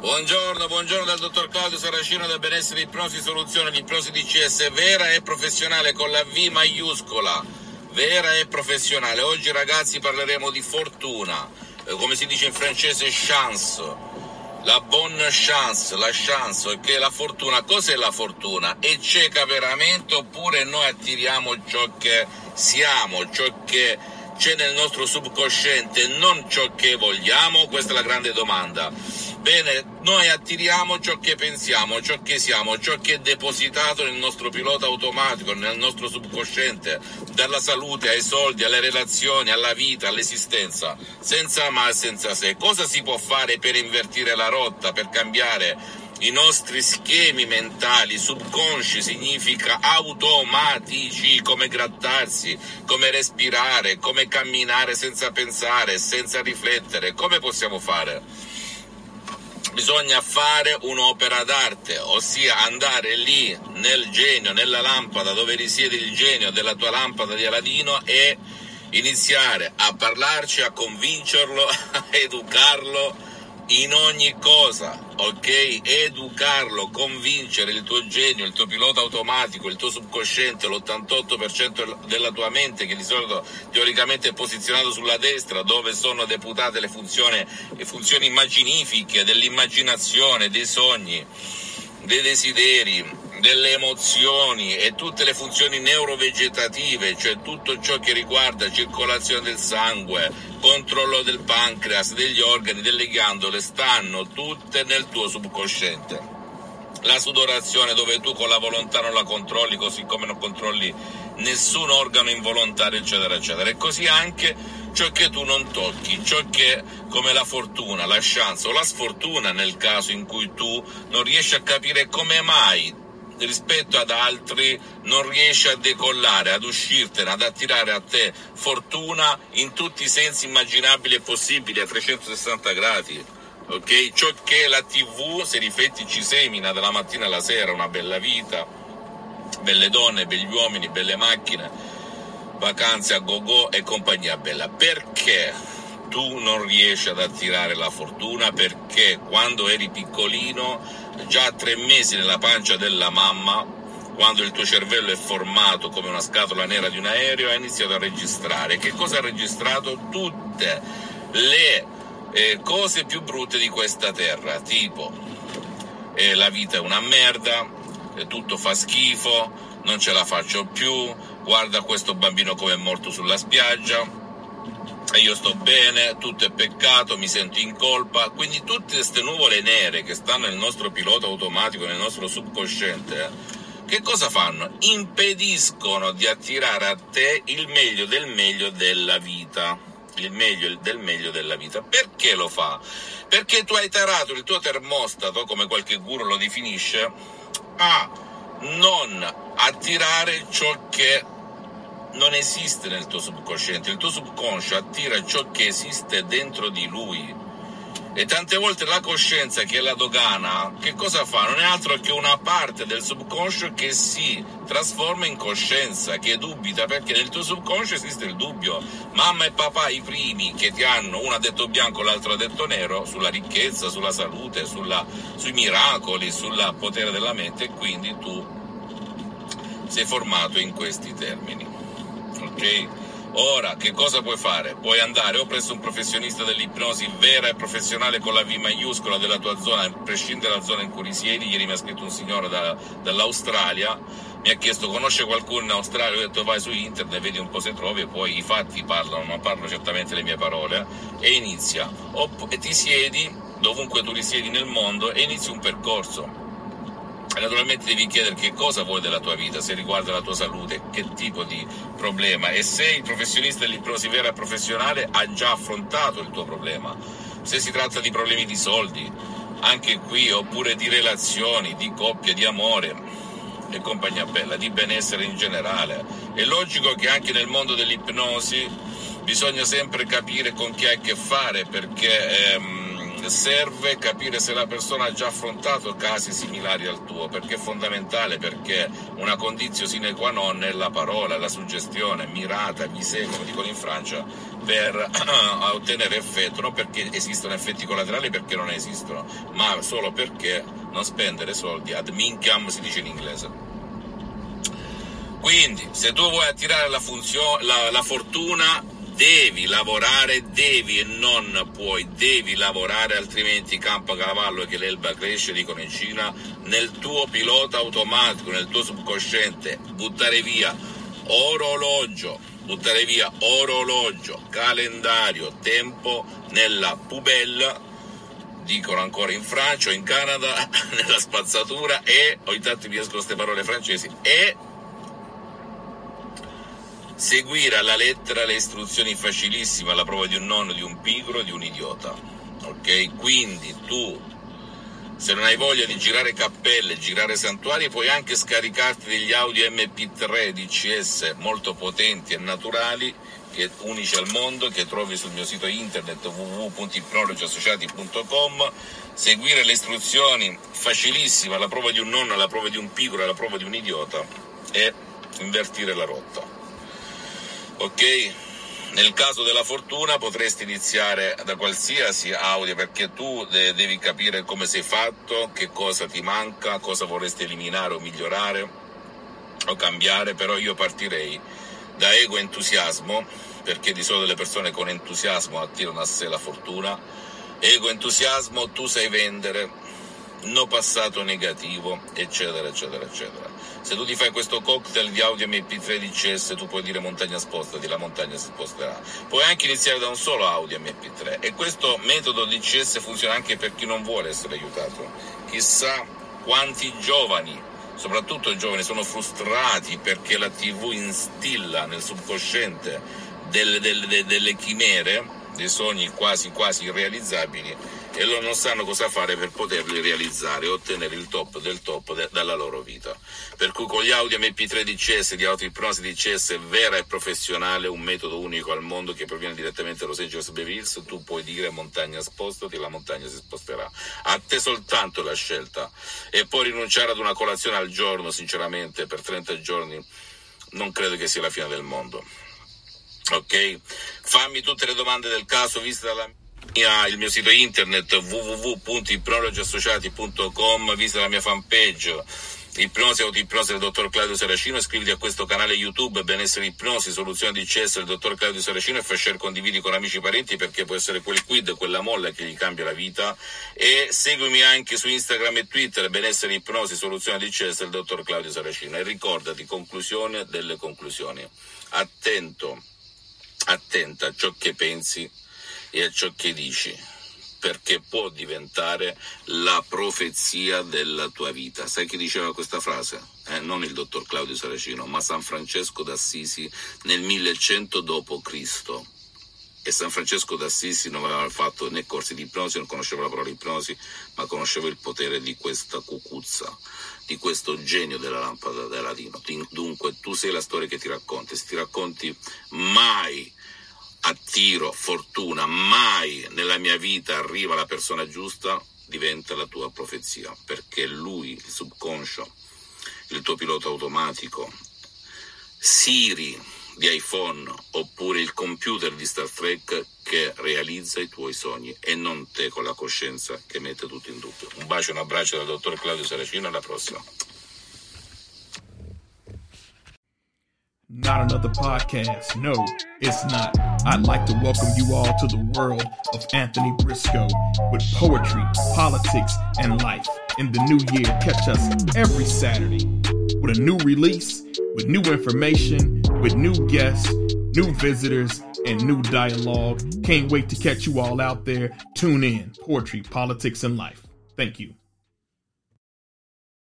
Buongiorno, buongiorno dal dottor Claudio Saracino del Benessere Ipnosi Soluzione, l'ipnosi DCS vera e professionale con la V maiuscola, vera e professionale. Oggi ragazzi parleremo di fortuna, eh, come si dice in francese chance, la bonne chance, la chance, che la fortuna. Cos'è la fortuna? È cieca veramente oppure noi attiriamo ciò che siamo, ciò che c'è nel nostro subconsciente, non ciò che vogliamo? Questa è la grande domanda. Bene, noi attiriamo ciò che pensiamo, ciò che siamo, ciò che è depositato nel nostro pilota automatico, nel nostro subconsciente, dalla salute ai soldi, alle relazioni, alla vita, all'esistenza, senza ma e senza se. Cosa si può fare per invertire la rotta, per cambiare i nostri schemi mentali subconsci significa automatici, come grattarsi, come respirare, come camminare senza pensare, senza riflettere. Come possiamo fare? Bisogna fare un'opera d'arte, ossia andare lì nel genio, nella lampada dove risiede il genio della tua lampada di Aladino e iniziare a parlarci, a convincerlo, a educarlo in ogni cosa, ok? Educarlo, convincere il tuo genio, il tuo pilota automatico, il tuo subconsciente, l'88% della tua mente che di solito teoricamente è posizionato sulla destra, dove sono deputate le funzioni, le funzioni immaginifiche dell'immaginazione, dei sogni, dei desideri, delle emozioni e tutte le funzioni neurovegetative, cioè tutto ciò che riguarda circolazione del sangue, controllo del pancreas, degli organi, delle ghiandole, stanno tutte nel tuo subconsciente. La sudorazione dove tu con la volontà non la controlli, così come non controlli nessun organo involontario, eccetera, eccetera. E così anche ciò che tu non tocchi, ciò che come la fortuna, la chance o la sfortuna nel caso in cui tu non riesci a capire come mai rispetto ad altri non riesci a decollare, ad uscirtene, ad attirare a te fortuna in tutti i sensi immaginabili e possibili a 360 gradi. Ok? Ciò che la TV, se rifletti, ci semina dalla mattina alla sera, una bella vita, belle donne, begli uomini, belle macchine, vacanze a go-go e compagnia bella. Perché? Tu non riesci ad attirare la fortuna perché quando eri piccolino, già a tre mesi nella pancia della mamma, quando il tuo cervello è formato come una scatola nera di un aereo, hai iniziato a registrare. Che cosa ha registrato? Tutte le eh, cose più brutte di questa terra, tipo eh, la vita è una merda, eh, tutto fa schifo, non ce la faccio più, guarda questo bambino come è morto sulla spiaggia, io sto bene, tutto è peccato, mi sento in colpa, quindi tutte queste nuvole nere che stanno nel nostro pilota automatico, nel nostro subconsciente, che cosa fanno? Impediscono di attirare a te il meglio del meglio della vita. Il meglio del meglio della vita. Perché lo fa? Perché tu hai tarato il tuo termostato, come qualche guru lo definisce, a non attirare ciò che non esiste nel tuo subconsciente, il tuo subconscio attira ciò che esiste dentro di lui. E tante volte la coscienza che è la dogana, che cosa fa? Non è altro che una parte del subconscio che si trasforma in coscienza, che dubita, perché nel tuo subconscio esiste il dubbio. Mamma e papà, i primi che ti hanno, uno ha detto bianco, l'altro ha detto nero, sulla ricchezza, sulla salute, sulla, sui miracoli, sul potere della mente, e quindi tu sei formato in questi termini ok? Ora, che cosa puoi fare? Puoi andare o presso un professionista dell'ipnosi vera e professionale con la V maiuscola della tua zona, a prescindere dalla zona in cui risiedi. Ieri mi ha scritto un signore da, dall'Australia, mi ha chiesto conosce qualcuno in Australia, ho detto vai su internet, vedi un po' se trovi e poi i fatti parlano, non parlano certamente le mie parole, e inizia. E ti siedi dovunque tu risiedi nel mondo e inizi un percorso naturalmente devi chiedere che cosa vuoi della tua vita, se riguarda la tua salute, che tipo di problema e se il professionista dell'ipnosi vera e professionale ha già affrontato il tuo problema, se si tratta di problemi di soldi, anche qui, oppure di relazioni, di coppia, di amore e compagnia bella, di benessere in generale. È logico che anche nel mondo dell'ipnosi bisogna sempre capire con chi hai a che fare perché ehm, serve capire se la persona ha già affrontato casi similari al tuo, perché è fondamentale, perché una condizione sine qua non è la parola, la suggestione mirata, visée, come dicono in Francia, per ottenere effetto, non perché esistono effetti collaterali, perché non esistono, ma solo perché non spendere soldi ad minchiam, si dice in inglese. Quindi, se tu vuoi attirare la, funzio- la, la fortuna, devi lavorare, devi e non puoi, devi lavorare, altrimenti campa cavallo e che l'elba cresce, dicono in Cina, nel tuo pilota automatico, nel tuo subconsciente, buttare via orologio, buttare via orologio, calendario, tempo nella pubella, dicono ancora in Francia o in Canada, nella spazzatura e, ogni tanto mi escono queste parole francesi, e seguire alla lettera le istruzioni facilissime alla prova di un nonno, di un pigro, di un idiota. Ok? Quindi tu, se non hai voglia di girare cappelle, girare santuari, puoi anche scaricarti degli audio MP3 DCS molto potenti e naturali, che, unici al mondo, che trovi sul mio sito internet www.ipnologiassociati.com, seguire le istruzioni facilissime alla prova di un nonno, alla prova di un pigro, alla prova di un idiota e invertire la rotta ok? Nel caso della fortuna potresti iniziare da qualsiasi audio perché tu devi capire come sei fatto, che cosa ti manca, cosa vorresti eliminare o migliorare o cambiare, però io partirei da ego entusiasmo, perché di solito le persone con entusiasmo attirano a sé la fortuna. Ego entusiasmo, tu sai vendere, no passato negativo, eccetera, eccetera, eccetera. Se tu ti fai questo cocktail di audio MP3 DCS, tu puoi dire montagna spostati, la montagna si sposterà. Puoi anche iniziare da un solo audio MP3 e questo metodo DCS funziona anche per chi non vuole essere aiutato. Chissà quanti giovani, soprattutto i giovani, sono frustrati perché la TV instilla nel subconsciente delle, delle, delle chimere, dei sogni quasi quasi irrealizzabili e loro non sanno cosa fare per poterli realizzare e ottenere il top del top de- dalla loro vita. Per cui con gli audio MP3 DCS di autoipnosi DCS vera e professionale, un metodo unico al mondo che proviene direttamente da Los Angeles Beverly Hills, tu puoi dire montagna spostati e la montagna si sposterà. A te soltanto la scelta e poi rinunciare ad una colazione al giorno, sinceramente, per 30 giorni non credo che sia la fine del mondo. Ok? Fammi tutte le domande del caso viste dalla il mio sito internet www.ipnologiassociati.com, visita la mia fanpage Ipnosi Autoipnosi del dottor Claudio Saracino, iscriviti a questo canale YouTube Benessere Ipnosi, Soluzione di CS del dottor Claudio Saracino e fai share condividi con amici e parenti perché può essere quel quid, quella molla che gli cambia la vita. E seguimi anche su Instagram e Twitter Benessere Ipnosi, Soluzione di CS del dottor Claudio Saracino. E ricordati, conclusione delle conclusioni, attento, attenta a ciò che pensi e a ciò che dici, perché può diventare la profezia della tua vita. Sai chi diceva questa frase? Eh, non il dottor Claudio Saracino, ma San Francesco d'Assisi nel 1100 d.C. E San Francesco d'Assisi non aveva fatto né corsi di ipnosi, non conosceva la parola ipnosi, ma conosceva il potere di questa cucuzza, di questo genio della lampada dell'Aladino. Dunque tu sei la storia che ti racconti, se ti racconti mai attiro fortuna, mai nella mia vita arriva la persona giusta, diventa la tua profezia, perché lui, il subconscio, il tuo pilota automatico, Siri di iPhone oppure il computer di Star Trek che realizza i tuoi sogni e non te con la coscienza che mette tutto in dubbio. Un bacio e un abbraccio dal dottor Claudio Saracino, alla prossima. Not another podcast. No, it's not. I'd like to welcome you all to the world of Anthony Briscoe with poetry, politics, and life. In the new year, catch us every Saturday with a new release, with new information, with new guests, new visitors, and new dialogue. Can't wait to catch you all out there. Tune in. Poetry, politics, and life. Thank you.